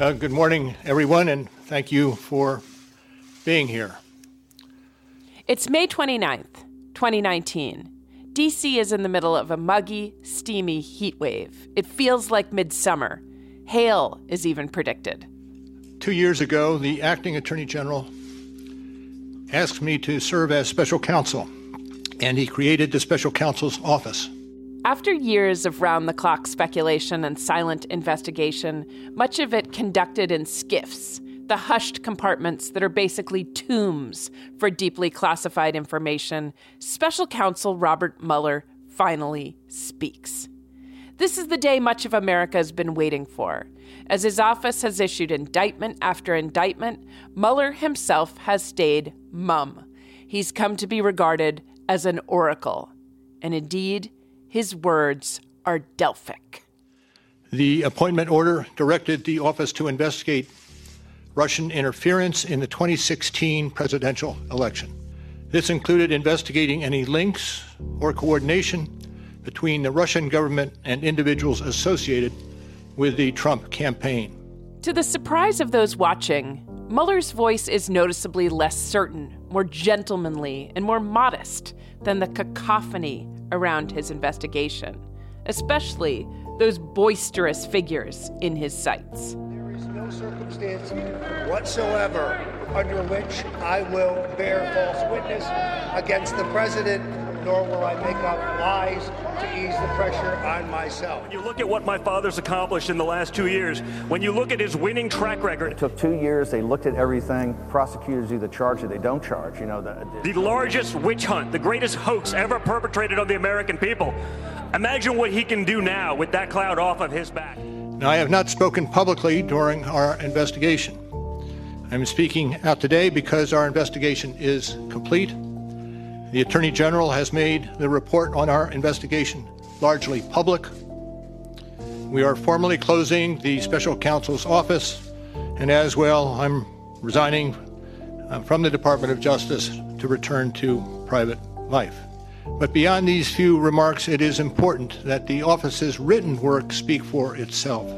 Uh, good morning, everyone, and thank you for being here. It's May 29th, 2019. DC is in the middle of a muggy, steamy heat wave. It feels like midsummer. Hail is even predicted. Two years ago, the acting attorney general asked me to serve as special counsel, and he created the special counsel's office. After years of round the clock speculation and silent investigation, much of it conducted in SCIFs, the hushed compartments that are basically tombs for deeply classified information, special counsel Robert Mueller finally speaks. This is the day much of America has been waiting for. As his office has issued indictment after indictment, Mueller himself has stayed mum. He's come to be regarded as an oracle. And indeed, his words are Delphic. The appointment order directed the office to investigate Russian interference in the 2016 presidential election. This included investigating any links or coordination between the Russian government and individuals associated with the Trump campaign. To the surprise of those watching, Mueller's voice is noticeably less certain, more gentlemanly, and more modest than the cacophony around his investigation, especially those boisterous figures in his sights. There is no circumstance whatsoever under which I will bear false witness against the president, nor will I make up lies to ease the pressure on myself. When you look at what my father's accomplished in the last two years, when you look at his winning track record, It took two years. They looked at everything. Prosecutors either charge or they don't charge. You know, the, the largest witch hunt, the greatest hoax ever perpetrated on the American people. Imagine what he can do now with that cloud off of his back. Now, I have not spoken publicly during our investigation. I'm speaking out today because our investigation is complete. The Attorney General has made the report on our investigation largely public. We are formally closing the special counsel's office, and as well, I'm resigning uh, from the Department of Justice to return to private life. But beyond these few remarks, it is important that the office's written work speak for itself.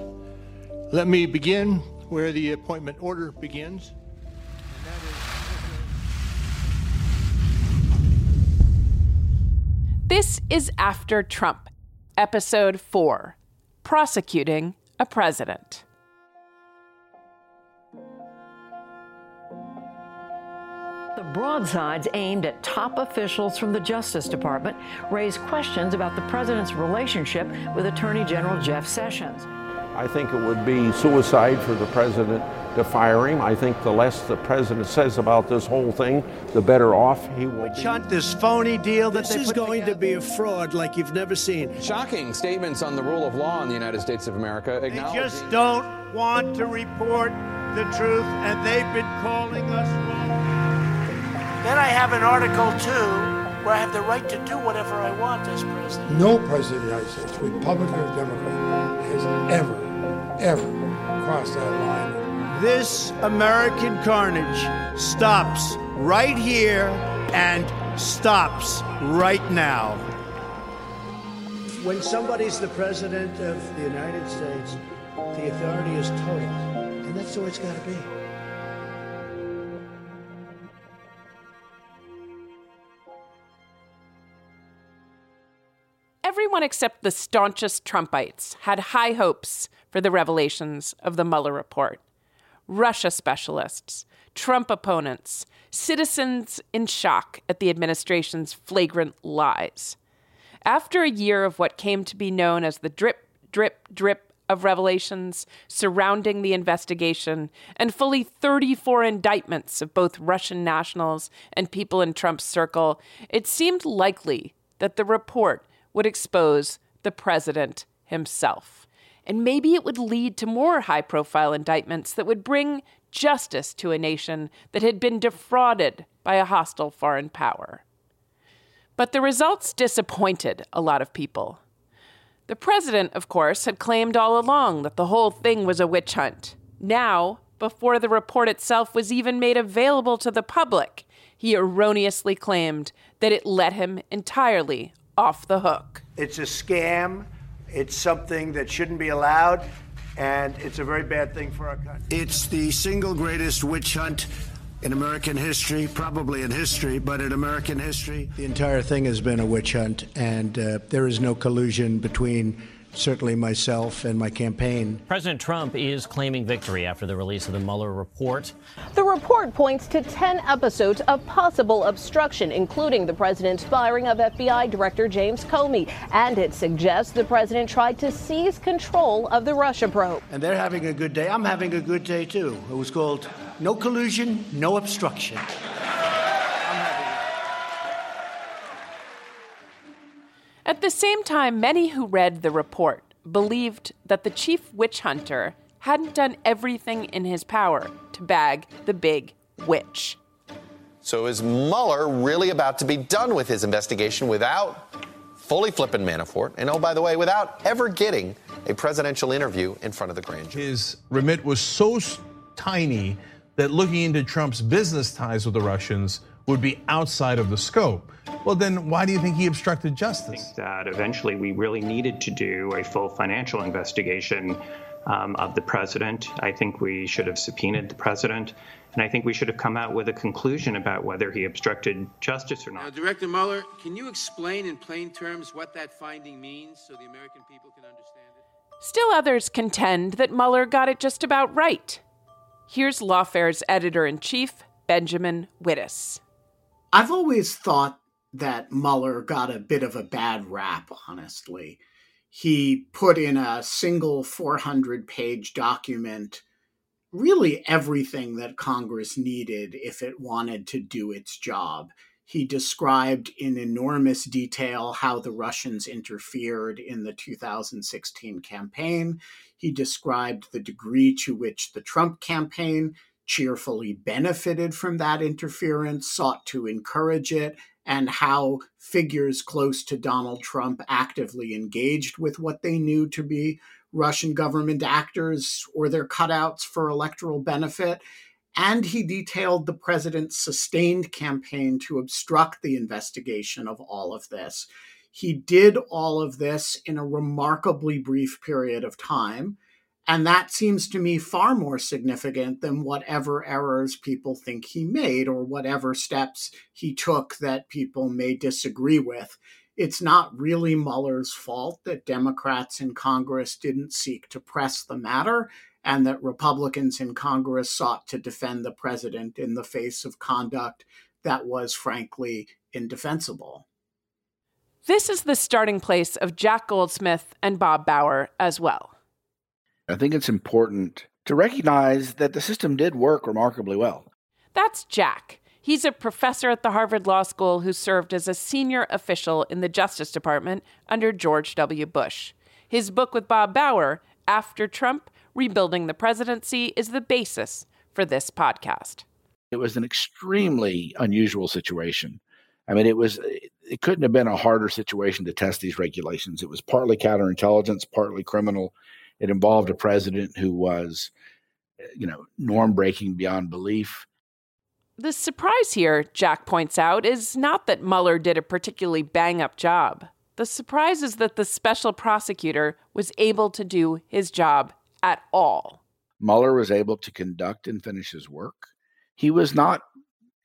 Let me begin where the appointment order begins. This is After Trump, Episode 4 Prosecuting a President. The broadsides aimed at top officials from the Justice Department raise questions about the president's relationship with Attorney General Jeff Sessions. I think it would be suicide for the president to fire him. I think the less the president says about this whole thing, the better off he will be. Chunt, this phony deal that this is going together. to be a fraud like you've never seen. Shocking statements on the rule of law in the United States of America. They just don't want to report the truth, and they've been calling us wrong. Then I have an Article 2 where I have the right to do whatever I want as president. No president of the United States, Republican or Democrat, has ever, ever cross that line. This American carnage stops right here and stops right now. When somebody's the president of the United States, the authority is total. And that's the way it's got to be. Everyone except the staunchest Trumpites had high hopes for the revelations of the Mueller report. Russia specialists, Trump opponents, citizens in shock at the administration's flagrant lies. After a year of what came to be known as the drip, drip, drip of revelations surrounding the investigation and fully 34 indictments of both Russian nationals and people in Trump's circle, it seemed likely that the report would expose the president himself. And maybe it would lead to more high profile indictments that would bring justice to a nation that had been defrauded by a hostile foreign power. But the results disappointed a lot of people. The president, of course, had claimed all along that the whole thing was a witch hunt. Now, before the report itself was even made available to the public, he erroneously claimed that it let him entirely off the hook. It's a scam. It's something that shouldn't be allowed, and it's a very bad thing for our country. It's the single greatest witch hunt in American history, probably in history, but in American history. The entire thing has been a witch hunt, and uh, there is no collusion between certainly myself and my campaign. President Trump is claiming victory after the release of the Mueller report. The report points to 10 episodes of possible obstruction, including the president's firing of FBI Director James Comey. And it suggests the president tried to seize control of the Russia probe. And they're having a good day. I'm having a good day, too. It was called No Collusion, No Obstruction. The same time, many who read the report believed that the chief witch hunter hadn't done everything in his power to bag the big witch. So is Mueller really about to be done with his investigation without fully flipping Manafort? And oh, by the way, without ever getting a presidential interview in front of the grand jury. His remit was so tiny that looking into Trump's business ties with the Russians would be outside of the scope. Well, then why do you think he obstructed justice? that eventually we really needed to do a full financial investigation um, of the president. I think we should have subpoenaed the president, and I think we should have come out with a conclusion about whether he obstructed justice or not. Now, Director Mueller, can you explain in plain terms what that finding means so the American people can understand it? Still others contend that Mueller got it just about right. Here's Lawfare's editor in chief, Benjamin Wittes. I've always thought that Mueller got a bit of a bad rap, honestly. He put in a single 400 page document really everything that Congress needed if it wanted to do its job. He described in enormous detail how the Russians interfered in the 2016 campaign. He described the degree to which the Trump campaign cheerfully benefited from that interference, sought to encourage it, and how figures close to Donald Trump actively engaged with what they knew to be Russian government actors or their cutouts for electoral benefit. And he detailed the president's sustained campaign to obstruct the investigation of all of this. He did all of this in a remarkably brief period of time. And that seems to me far more significant than whatever errors people think he made or whatever steps he took that people may disagree with. It's not really Mueller's fault that Democrats in Congress didn't seek to press the matter and that Republicans in Congress sought to defend the president in the face of conduct that was frankly indefensible. This is the starting place of Jack Goldsmith and Bob Bauer as well. I think it's important to recognize that the system did work remarkably well. That's Jack. He's a professor at the Harvard Law School who served as a senior official in the Justice Department under George W. Bush. His book with Bob Bauer, After Trump Rebuilding the Presidency, is the basis for this podcast. It was an extremely unusual situation. I mean, it was it couldn't have been a harder situation to test these regulations. It was partly counterintelligence, partly criminal, it involved a president who was, eh, you know, norm breaking beyond belief. The surprise here, Jack points out, is not that Mueller did a particularly bang up job. The surprise is that the special prosecutor was able to do his job at all. Mueller was able to conduct and finish his work. He was not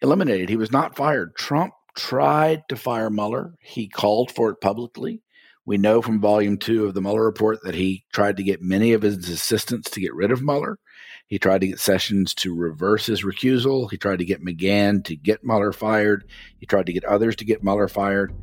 eliminated, he was not fired. Trump tried to fire Mueller, he called for it publicly. We know from volume two of the Mueller report that he tried to get many of his assistants to get rid of Mueller. He tried to get Sessions to reverse his recusal. He tried to get McGahn to get Mueller fired. He tried to get others to get Mueller fired.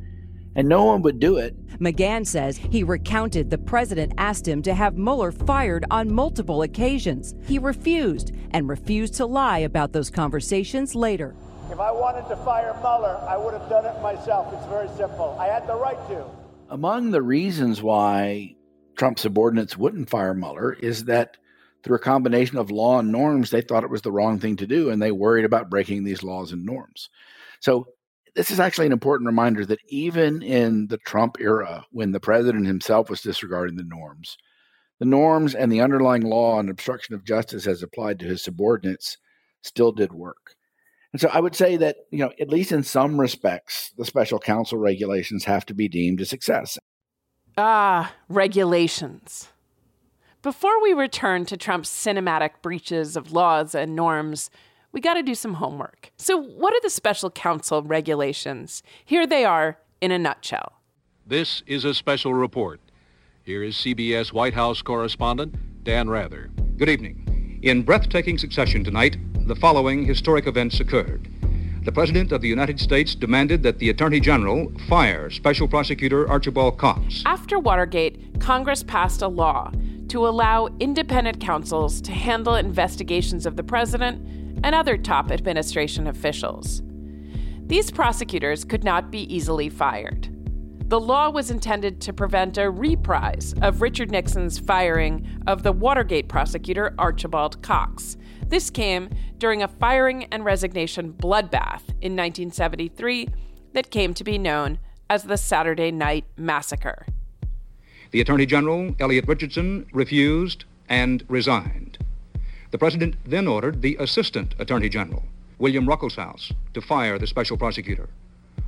and no one would do it. McGahn says he recounted the president asked him to have Mueller fired on multiple occasions. He refused and refused to lie about those conversations later. If I wanted to fire Mueller, I would have done it myself. It's very simple. I had the right to. Among the reasons why Trump subordinates wouldn't fire Mueller is that through a combination of law and norms, they thought it was the wrong thing to do, and they worried about breaking these laws and norms. So this is actually an important reminder that even in the Trump era, when the president himself was disregarding the norms, the norms and the underlying law on obstruction of justice as applied to his subordinates still did work. And so I would say that, you know, at least in some respects, the special counsel regulations have to be deemed a success. Ah, regulations. Before we return to Trump's cinematic breaches of laws and norms, we got to do some homework. So, what are the special counsel regulations? Here they are in a nutshell. This is a special report. Here is CBS White House correspondent Dan Rather. Good evening. In breathtaking succession tonight, the following historic events occurred. The President of the United States demanded that the Attorney General fire Special Prosecutor Archibald Cox. After Watergate, Congress passed a law to allow independent counsels to handle investigations of the president and other top administration officials. These prosecutors could not be easily fired. The law was intended to prevent a reprise of Richard Nixon's firing of the Watergate prosecutor Archibald Cox. This came during a firing and resignation bloodbath in 1973 that came to be known as the Saturday Night Massacre. The Attorney General, Elliot Richardson, refused and resigned. The President then ordered the Assistant Attorney General, William Ruckelshaus, to fire the special prosecutor.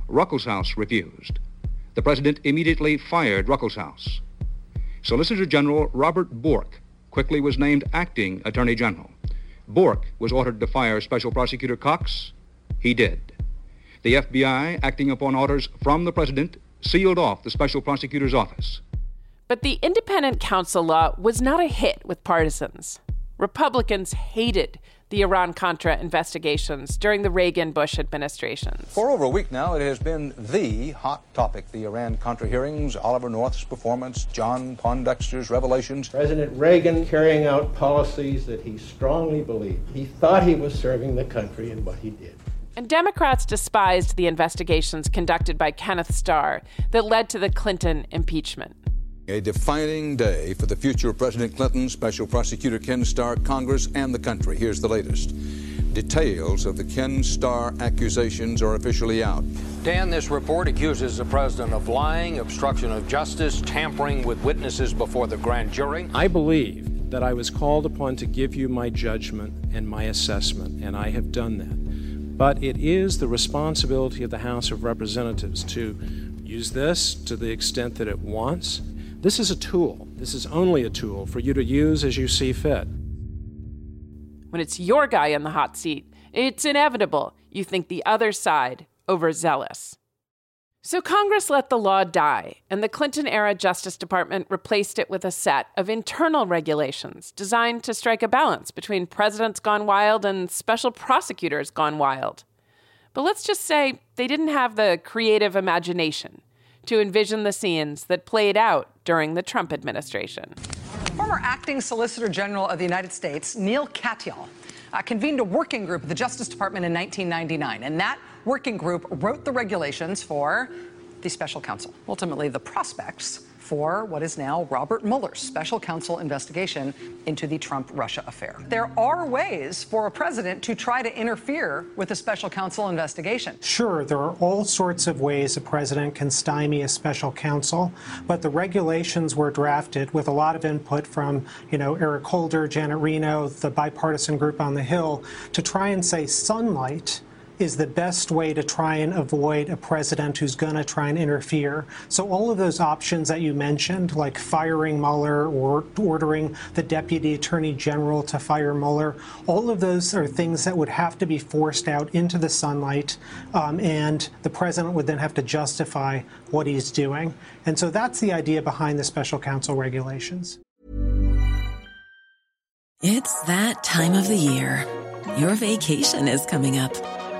Ruckelshaus refused. The President immediately fired Ruckelshaus. Solicitor General Robert Bork quickly was named acting Attorney General. Bork was ordered to fire Special Prosecutor Cox. He did. The FBI, acting upon orders from the President, sealed off the Special Prosecutor's office. But the independent counsel law was not a hit with partisans. Republicans hated the Iran Contra investigations during the Reagan Bush administrations. For over a week now, it has been the hot topic the Iran Contra hearings, Oliver North's performance, John Poindexter's revelations. President Reagan carrying out policies that he strongly believed. He thought he was serving the country in what he did. And Democrats despised the investigations conducted by Kenneth Starr that led to the Clinton impeachment. A defining day for the future of President Clinton, Special Prosecutor Ken Starr, Congress, and the country. Here's the latest. Details of the Ken Starr accusations are officially out. Dan, this report accuses the president of lying, obstruction of justice, tampering with witnesses before the grand jury. I believe that I was called upon to give you my judgment and my assessment, and I have done that. But it is the responsibility of the House of Representatives to use this to the extent that it wants this is a tool. This is only a tool for you to use as you see fit. When it's your guy in the hot seat, it's inevitable you think the other side overzealous. So Congress let the law die, and the Clinton era Justice Department replaced it with a set of internal regulations designed to strike a balance between presidents gone wild and special prosecutors gone wild. But let's just say they didn't have the creative imagination to envision the scenes that played out during the Trump administration. Former acting Solicitor General of the United States, Neal Katyal, uh, convened a working group at the Justice Department in 1999, and that working group wrote the regulations for the special counsel. Ultimately, the prospects for what is now Robert Mueller's special counsel investigation into the Trump Russia affair. There are ways for a president to try to interfere with a special counsel investigation. Sure, there are all sorts of ways a president can stymie a special counsel, but the regulations were drafted with a lot of input from, you know, Eric Holder, Janet Reno, the bipartisan group on the Hill to try and say sunlight is the best way to try and avoid a president who's going to try and interfere. So all of those options that you mentioned, like firing Mueller or ordering the deputy attorney general to fire Mueller, all of those are things that would have to be forced out into the sunlight, um, and the president would then have to justify what he's doing. And so that's the idea behind the special counsel regulations. It's that time of the year. Your vacation is coming up.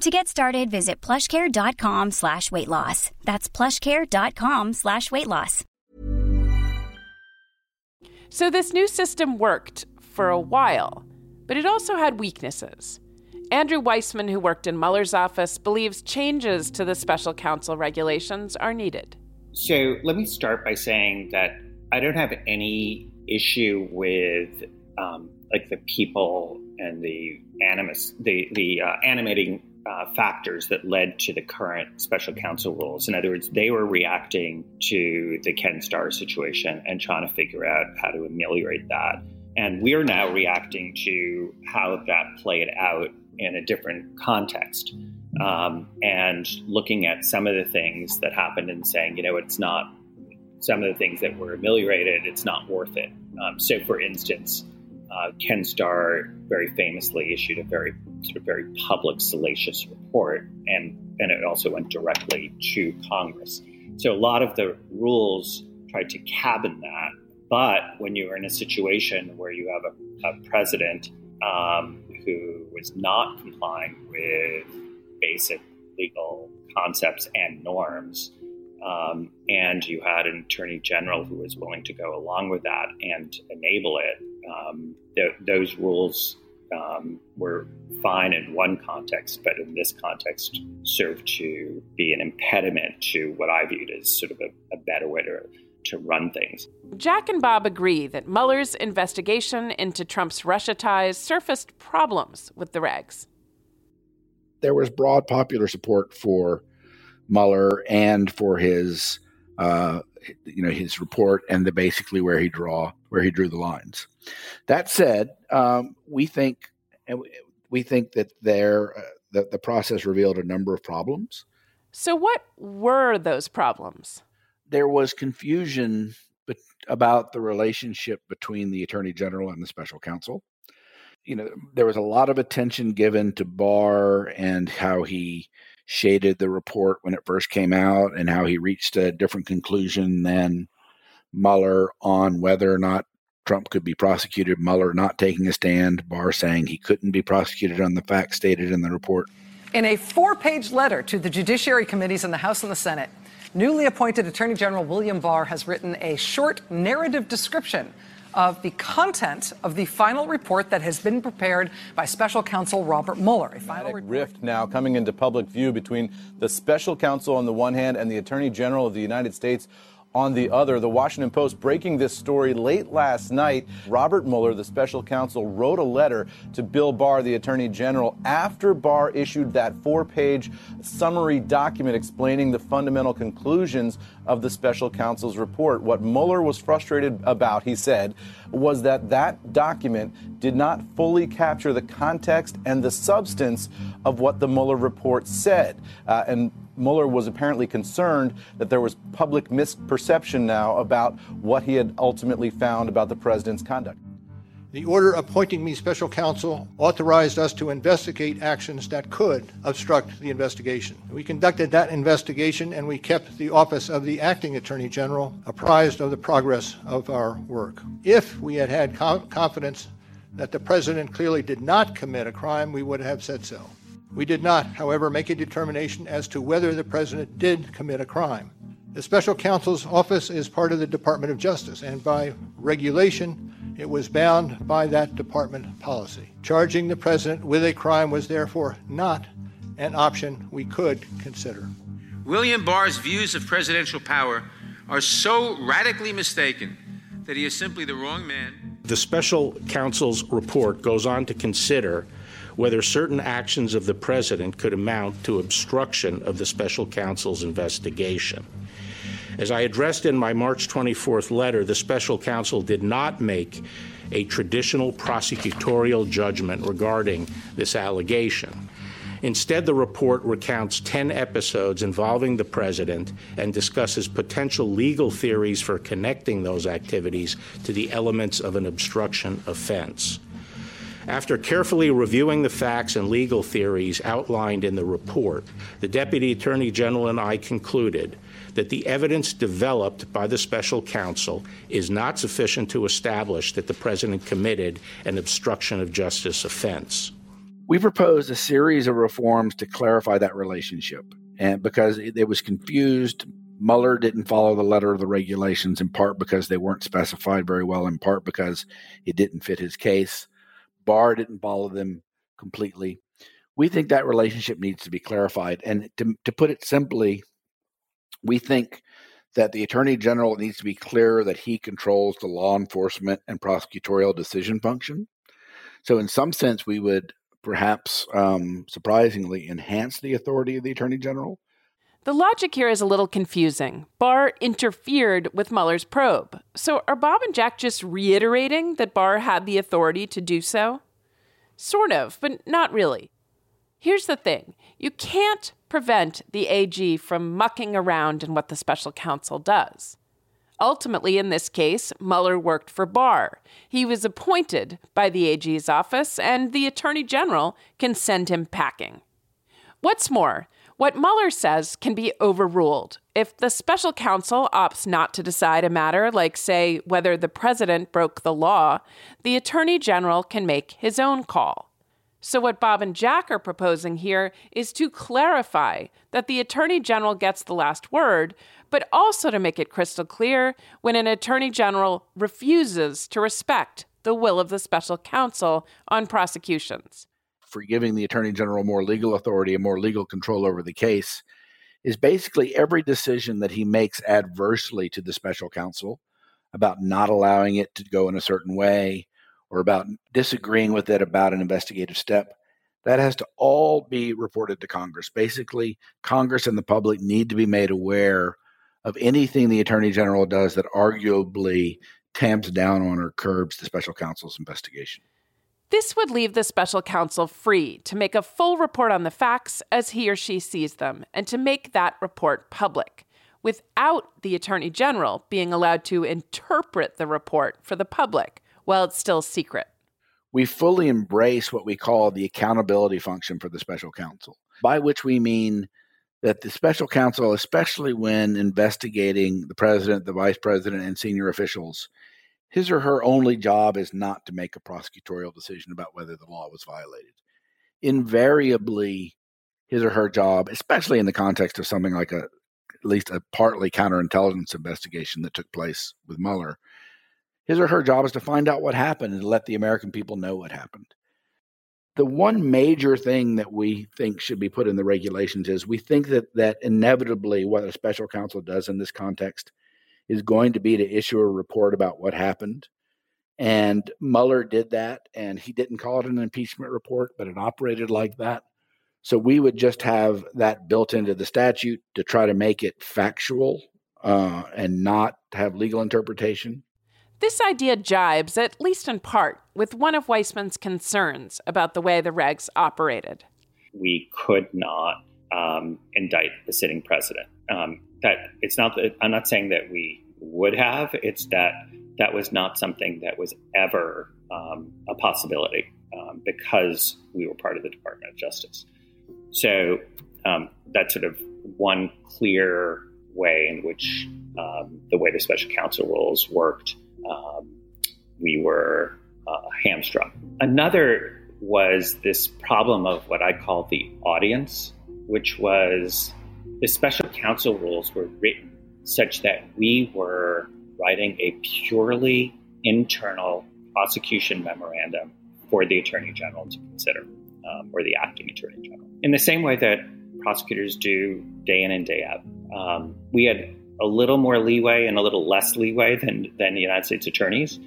To get started, visit plushcare.com slash weight loss. That's plushcare.com slash weight loss. So this new system worked for a while, but it also had weaknesses. Andrew Weissmann, who worked in Mueller's office, believes changes to the special counsel regulations are needed. So let me start by saying that I don't have any issue with um, like the people and the animus, the the uh, animating uh, factors that led to the current special counsel rules. In other words, they were reacting to the Ken Starr situation and trying to figure out how to ameliorate that. And we're now reacting to how that played out in a different context. Um, and looking at some of the things that happened and saying, you know, it's not some of the things that were ameliorated, it's not worth it. Um, so, for instance, uh, Ken Starr very famously issued a very sort of very public, salacious report, and and it also went directly to Congress. So a lot of the rules tried to cabin that, but when you are in a situation where you have a, a president um, who was not complying with basic legal concepts and norms, um, and you had an attorney general who was willing to go along with that and enable it, um, th- those rules um, were fine in one context, but in this context served to be an impediment to what I viewed as sort of a, a better way to, to run things. Jack and Bob agree that Mueller's investigation into Trump's Russia ties surfaced problems with the regs. There was broad popular support for Mueller and for his, uh, you know, his report and the basically where he draw where he drew the lines. That said, um, we think and we think that there uh, that the process revealed a number of problems. So, what were those problems? There was confusion about the relationship between the attorney general and the special counsel. You know, there was a lot of attention given to Barr and how he shaded the report when it first came out and how he reached a different conclusion than Mueller on whether or not Trump could be prosecuted. Mueller not taking a stand, Barr saying he couldn't be prosecuted on the facts stated in the report. In a four page letter to the Judiciary Committees in the House and the Senate, newly appointed Attorney General William Barr has written a short narrative description of the content of the final report that has been prepared by special counsel Robert Mueller. A final rift now coming into public view between the special counsel on the one hand and the Attorney General of the United States on the other. The Washington Post breaking this story late last night. Robert Mueller, the special counsel, wrote a letter to Bill Barr, the attorney general, after Barr issued that four page summary document explaining the fundamental conclusions of the special counsel's report. What Mueller was frustrated about, he said, was that that document did not fully capture the context and the substance of what the Mueller report said. Uh, and Mueller was apparently concerned that there was public misperception now about what he had ultimately found about the president's conduct. The order appointing me special counsel authorized us to investigate actions that could obstruct the investigation. We conducted that investigation and we kept the office of the acting attorney general apprised of the progress of our work. If we had had confidence that the president clearly did not commit a crime, we would have said so. We did not, however, make a determination as to whether the president did commit a crime. The special counsel's office is part of the Department of Justice, and by regulation, it was bound by that department policy. Charging the president with a crime was therefore not an option we could consider. William Barr's views of presidential power are so radically mistaken that he is simply the wrong man. The special counsel's report goes on to consider whether certain actions of the president could amount to obstruction of the special counsel's investigation. As I addressed in my March 24th letter, the special counsel did not make a traditional prosecutorial judgment regarding this allegation. Instead, the report recounts 10 episodes involving the president and discusses potential legal theories for connecting those activities to the elements of an obstruction offense. After carefully reviewing the facts and legal theories outlined in the report, the Deputy Attorney General and I concluded that the evidence developed by the special counsel is not sufficient to establish that the president committed an obstruction of justice offense. We proposed a series of reforms to clarify that relationship. And because it, was confused, Mueller didn't follow the letter of the regulations in part because they weren't specified very well, in part because it didn't fit his case. Barr didn't follow them completely. We think that relationship needs to be clarified. And to, to put it simply, we think that the attorney general needs to be clear that he controls the law enforcement and prosecutorial decision function. So, in some sense, we would perhaps um, surprisingly enhance the authority of the attorney general. The logic here is a little confusing. Barr interfered with Mueller's probe. So are Bob and Jack just reiterating that Barr had the authority to do so? Sort of, but not really. Here's the thing you can't prevent the AG from mucking around in what the special counsel does. Ultimately, in this case, Mueller worked for Barr. He was appointed by the AG's office, and the Attorney General can send him packing. What's more, what Mueller says can be overruled. If the special counsel opts not to decide a matter, like, say, whether the president broke the law, the Attorney General can make his own call. So, what Bob and Jack are proposing here is to clarify that the Attorney General gets the last word, but also to make it crystal clear when an attorney general refuses to respect the will of the special counsel on prosecutions. For giving the attorney general more legal authority and more legal control over the case is basically every decision that he makes adversely to the special counsel about not allowing it to go in a certain way or about disagreeing with it about an investigative step that has to all be reported to Congress. Basically, Congress and the public need to be made aware of anything the attorney general does that arguably tamps down on or curbs the special counsel's investigation. This would leave the special counsel free to make a full report on the facts as he or she sees them and to make that report public without the attorney general being allowed to interpret the report for the public while it's still secret. We fully embrace what we call the accountability function for the special counsel, by which we mean that the special counsel, especially when investigating the president, the vice president, and senior officials, his or her only job is not to make a prosecutorial decision about whether the law was violated. Invariably, his or her job, especially in the context of something like a at least a partly counterintelligence investigation that took place with Mueller, his or her job is to find out what happened and let the American people know what happened the one major thing that we think should be put in the regulations is we think that that inevitably what a special counsel does in this context is going to be to issue a report about what happened. And Mueller did that, and he didn't call it an impeachment report, but it operated like that. So we would just have that built into the statute to try to make it factual uh, and not have legal interpretation. This idea jibes, at least in part, with one of Weissmann's concerns about the way the regs operated. We could not um, indict the sitting president. Um, that it's not that I'm not saying that we would have. It's that that was not something that was ever um, a possibility um, because we were part of the Department of Justice. So um, that's sort of one clear way in which um, the way the special counsel rules worked um, we were uh, hamstrung. Another was this problem of what I call the audience, which was the special counsel rules were written such that we were writing a purely internal prosecution memorandum for the attorney general to consider, um, or the acting attorney general. In the same way that prosecutors do day in and day out. Um, we had a little more leeway and a little less leeway than, than the United States attorneys.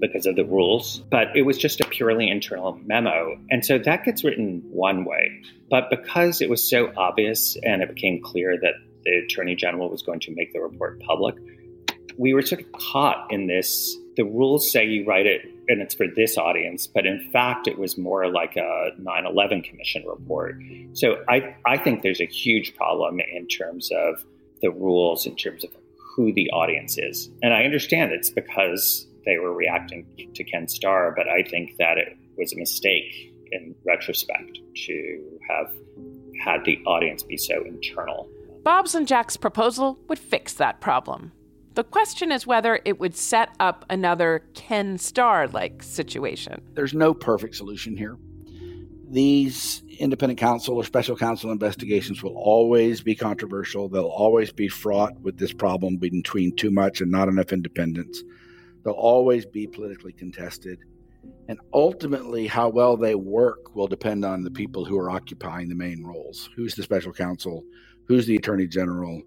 Because of the rules, but it was just a purely internal memo. And so that gets written one way. But because it was so obvious and it became clear that the Attorney General was going to make the report public, we were sort of caught in this. The rules say you write it and it's for this audience, but in fact, it was more like a 9 11 Commission report. So I, I think there's a huge problem in terms of the rules, in terms of who the audience is. And I understand it's because they were reacting to Ken Starr, but I think that it was a mistake in retrospect to have had the audience be so internal. Bob's and Jack's proposal would fix that problem. The question is whether it would set up another Ken Starr like situation. There's no perfect solution here. These independent counsel or special counsel investigations will always be controversial. They'll always be fraught with this problem between too much and not enough independence. They'll always be politically contested. And ultimately, how well they work will depend on the people who are occupying the main roles. Who's the special counsel? Who's the attorney general?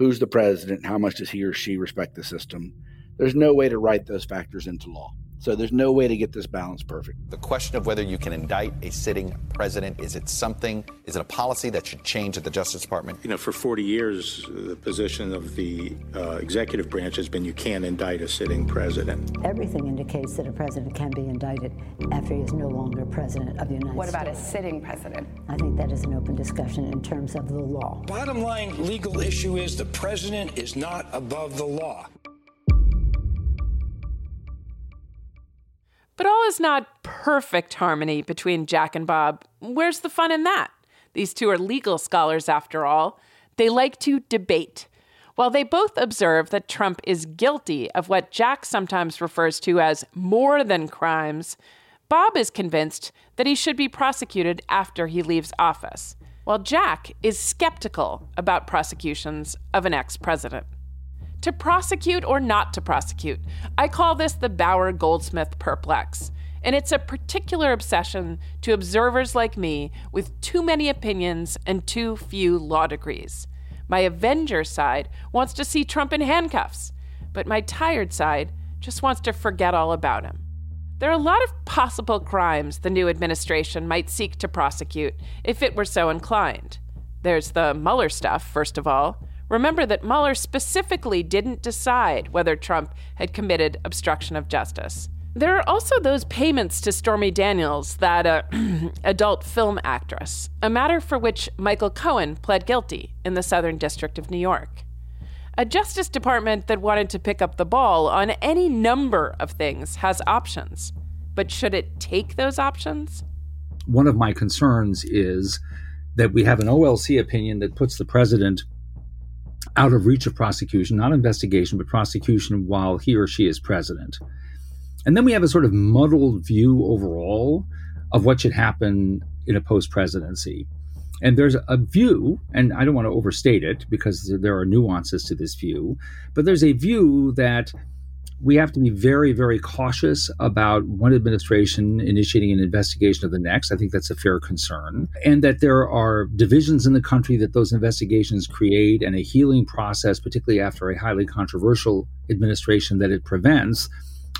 who's the president, how much does he or she respect the system. There's no way to write those factors into law. So there's no way to get this balance perfect. The question of whether you can indict a sitting president is it something, is it a policy that should change at the Justice Department? You know, for 40 years, the position of the uh, executive branch has been you can't indict a sitting president. Everything indicates that a president can be indicted after he is no longer president of the United what States. What about a sitting president? I think that is an open discussion in terms of the law. Bottom line legal issue is the president is not above the law. But all is not perfect harmony between Jack and Bob. Where's the fun in that? These two are legal scholars, after all. They like to debate. While they both observe that Trump is guilty of what Jack sometimes refers to as more than crimes, Bob is convinced that he should be prosecuted after he leaves office, while Jack is skeptical about prosecutions of an ex president to prosecute or not to prosecute. I call this the Bauer Goldsmith perplex. And it's a particular obsession to observers like me with too many opinions and too few law degrees. My Avenger side wants to see Trump in handcuffs, but my tired side just wants to forget all about him. There are a lot of possible crimes the new administration might seek to prosecute if it were so inclined. There's the Mueller stuff, first of all. Remember that Mueller specifically didn't decide whether Trump had committed obstruction of justice. There are also those payments to Stormy Daniels, that uh, adult film actress, a matter for which Michael Cohen pled guilty in the Southern District of New York. A Justice Department that wanted to pick up the ball on any number of things has options. But should it take those options? One of my concerns is that we have an OLC opinion that puts the president out of reach of prosecution, not investigation, but prosecution while he or she is president. And then we have a sort of muddled view overall of what should happen in a post presidency. And there's a view, and I don't want to overstate it because there are nuances to this view, but there's a view that we have to be very, very cautious about one administration initiating an investigation of the next. I think that's a fair concern. And that there are divisions in the country that those investigations create and a healing process, particularly after a highly controversial administration, that it prevents.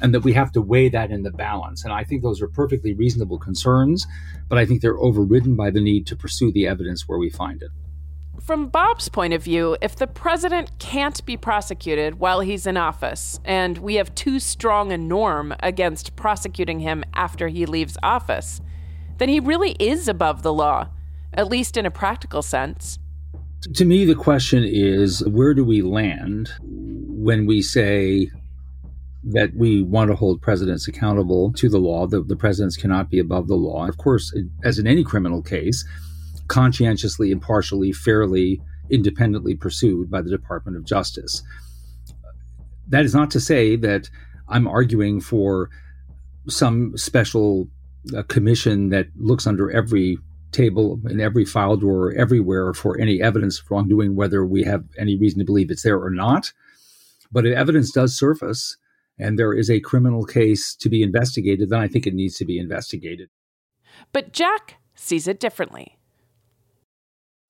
And that we have to weigh that in the balance. And I think those are perfectly reasonable concerns, but I think they're overridden by the need to pursue the evidence where we find it. From Bob's point of view, if the president can't be prosecuted while he's in office, and we have too strong a norm against prosecuting him after he leaves office, then he really is above the law, at least in a practical sense. To me, the question is where do we land when we say that we want to hold presidents accountable to the law, that the presidents cannot be above the law? Of course, as in any criminal case, conscientiously, impartially, fairly, independently pursued by the Department of Justice. That is not to say that I'm arguing for some special uh, commission that looks under every table in every file drawer everywhere for any evidence of wrongdoing, whether we have any reason to believe it's there or not. But if evidence does surface and there is a criminal case to be investigated, then I think it needs to be investigated. But Jack sees it differently.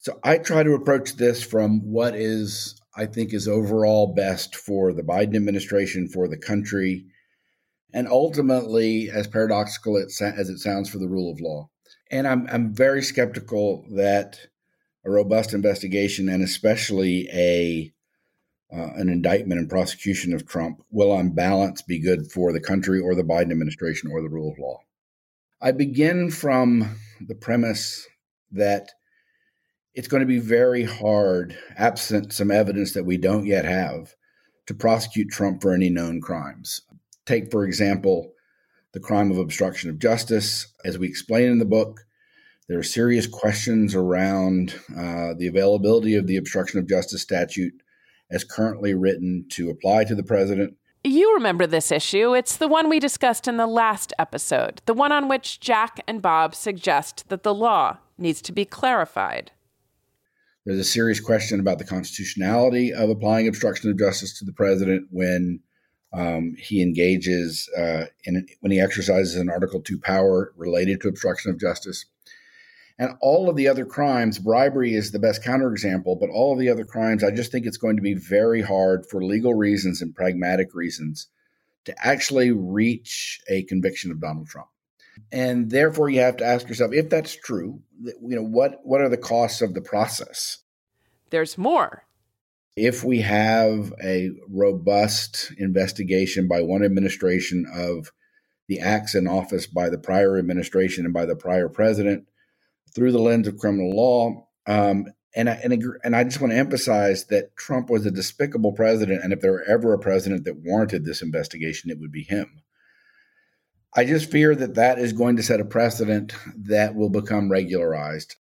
So I try to approach this from what is, I think, is overall best for the Biden administration, for the country, and ultimately as paradoxical as it sounds for the rule of law. And I'm, I'm very skeptical that a robust investigation and especially a uh, an indictment and prosecution of Trump will, on balance, be good for the country or the Biden administration or the rule of law. I begin from the premise that it's going to be very hard, absent some evidence that we don't yet have, to prosecute Trump for any known crimes. Take, for example, the crime of obstruction of justice. As we explain in the book, there are serious questions around uh, the availability of the obstruction of justice statute as currently written to apply to the president. You remember this issue. It's the one we discussed in the last episode, the one on which Jack and Bob suggest that the law needs to be clarified. There's a serious question about the constitutionality of applying obstruction of justice to the president when um, he engages uh, in when he exercises an Article Two power related to obstruction of justice. And all of the other crimes, bribery is the best counterexample, but all of the other crimes, I just think it's going to be very hard for legal reasons and pragmatic reasons to actually reach a conviction of Donald Trump. And therefore, you have to ask yourself if that's true, you know, what, what are the costs of the process? There's more. If we have a robust investigation by one administration of the acts in office by the prior administration and by the prior president, through the lens of criminal law. Um, and I, and, and I just want to emphasize that Trump was a despicable president, and if there were ever a president that warranted this investigation, it would be him. I just fear that that is going to set a precedent that will become regularized.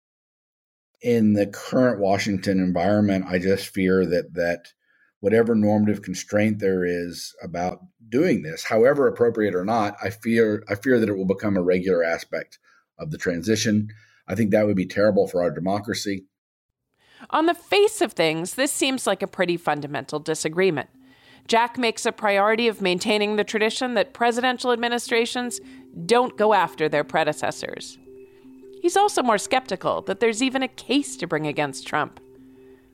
In the current Washington environment, I just fear that that whatever normative constraint there is about doing this, however appropriate or not, I fear I fear that it will become a regular aspect of the transition. I think that would be terrible for our democracy. On the face of things, this seems like a pretty fundamental disagreement. Jack makes a priority of maintaining the tradition that presidential administrations don't go after their predecessors. He's also more skeptical that there's even a case to bring against Trump.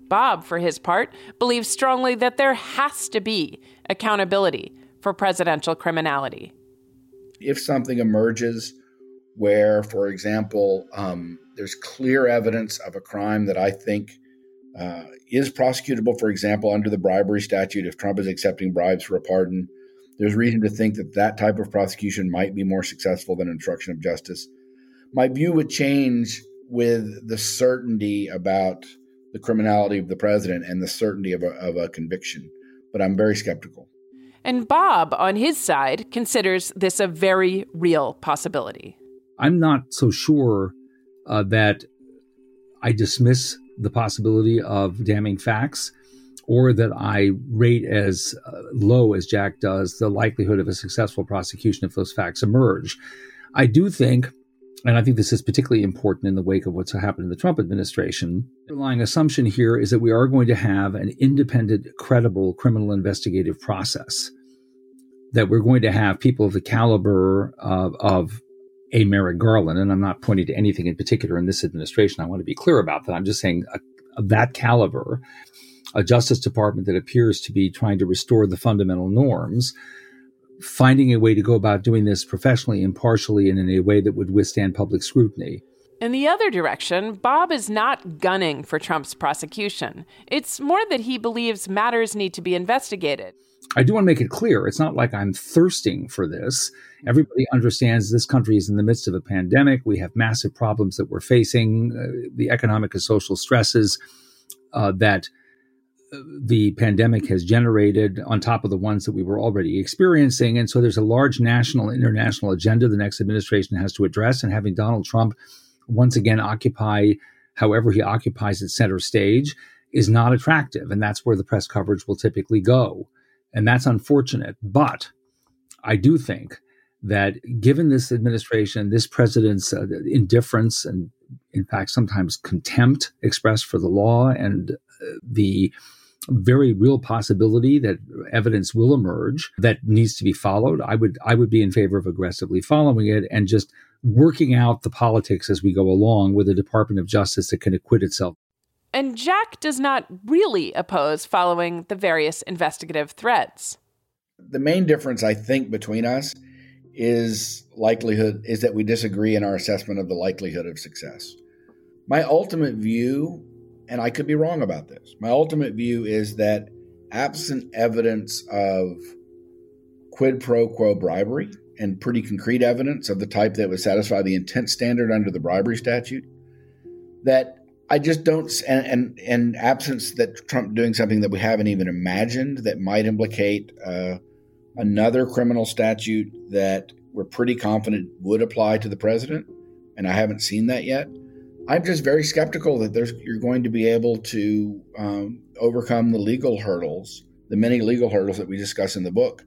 Bob, for his part, believes strongly that there has to be accountability for presidential criminality. If something emerges where, for example, um, there's clear evidence of a crime that I think uh, is prosecutable, for example, under the bribery statute, if Trump is accepting bribes for a pardon, there's reason to think that that type of prosecution might be more successful than obstruction of justice. My view would change with the certainty about the criminality of the president and the certainty of a, of a conviction, but I'm very skeptical. And Bob, on his side, considers this a very real possibility. I'm not so sure uh, that I dismiss the possibility of damning facts or that I rate as uh, low as Jack does the likelihood of a successful prosecution if those facts emerge. I do think, and I think this is particularly important in the wake of what's happened in the Trump administration, the underlying assumption here is that we are going to have an independent, credible criminal investigative process. That we're going to have people of the caliber of, of a Merrick Garland, and I'm not pointing to anything in particular in this administration. I want to be clear about that. I'm just saying a, of that caliber, a Justice Department that appears to be trying to restore the fundamental norms, finding a way to go about doing this professionally, impartially, and in a way that would withstand public scrutiny. In the other direction, Bob is not gunning for Trump's prosecution. It's more that he believes matters need to be investigated. I do want to make it clear it's not like I'm thirsting for this. Everybody understands this country is in the midst of a pandemic. We have massive problems that we're facing, uh, the economic and social stresses uh, that uh, the pandemic has generated on top of the ones that we were already experiencing. And so there's a large national, international agenda the next administration has to address. And having Donald Trump once again occupy, however he occupies its center stage, is not attractive. And that's where the press coverage will typically go. And that's unfortunate. But I do think that given this administration, this president's uh, indifference and, in fact, sometimes contempt expressed for the law and uh, the very real possibility that evidence will emerge that needs to be followed, I would I would be in favor of aggressively following it and just working out the politics as we go along with a Department of Justice that can acquit itself. And Jack does not really oppose following the various investigative threads. The main difference, I think, between us is likelihood is that we disagree in our assessment of the likelihood of success. My ultimate view, and I could be wrong about this, my ultimate view is that absent evidence of quid pro quo bribery and pretty concrete evidence of the type that would satisfy the intent standard under the bribery statute, that I just don't, and, and, and absence that Trump doing something that we haven't even imagined that might implicate uh, another criminal statute that we're pretty confident would apply to the president, and I haven't seen that yet. I'm just very skeptical that there's you're going to be able to um, overcome the legal hurdles, the many legal hurdles that we discuss in the book,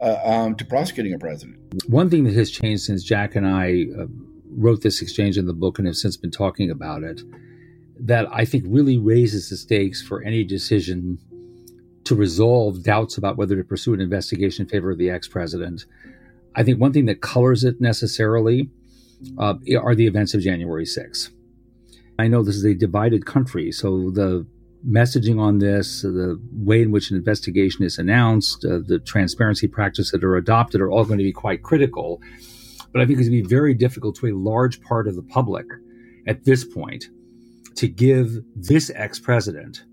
uh, um, to prosecuting a president. One thing that has changed since Jack and I uh, wrote this exchange in the book and have since been talking about it, that I think really raises the stakes for any decision to resolve doubts about whether to pursue an investigation in favor of the ex president. I think one thing that colors it necessarily uh, are the events of January 6th. I know this is a divided country, so the messaging on this, the way in which an investigation is announced, uh, the transparency practices that are adopted are all going to be quite critical. But I think it's going to be very difficult to a large part of the public at this point to give this ex president,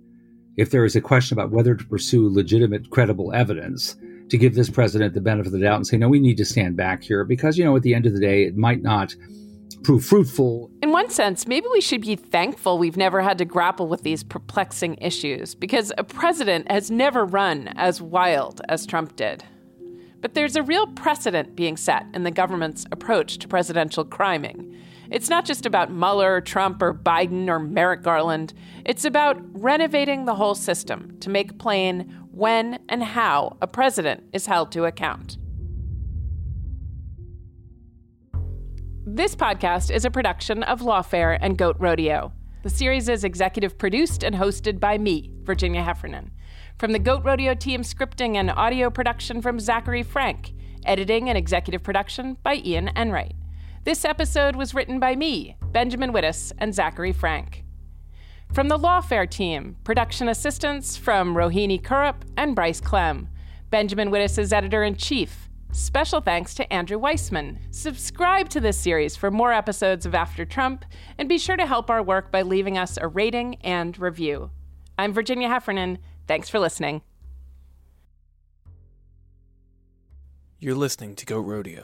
if there is a question about whether to pursue legitimate, credible evidence, to give this president the benefit of the doubt and say, no, we need to stand back here because, you know, at the end of the day, it might not prove fruitful. In one sense, maybe we should be thankful we've never had to grapple with these perplexing issues because a president has never run as wild as Trump did. But there's a real precedent being set in the government's approach to presidential criming. It's not just about Mueller, Trump, or Biden, or Merrick Garland. It's about renovating the whole system to make plain when and how a president is held to account. This podcast is a production of Lawfare and Goat Rodeo. The series is executive produced and hosted by me, Virginia Heffernan. From the Goat Rodeo team, scripting and audio production from Zachary Frank, editing and executive production by Ian Enright. This episode was written by me, Benjamin Wittes, and Zachary Frank. From the Lawfare team, production assistance from Rohini Kurup and Bryce Klehm. Benjamin Wittes is editor in chief. Special thanks to Andrew Weissmann. Subscribe to this series for more episodes of After Trump, and be sure to help our work by leaving us a rating and review. I'm Virginia Heffernan. Thanks for listening. You're listening to Goat Rodeo.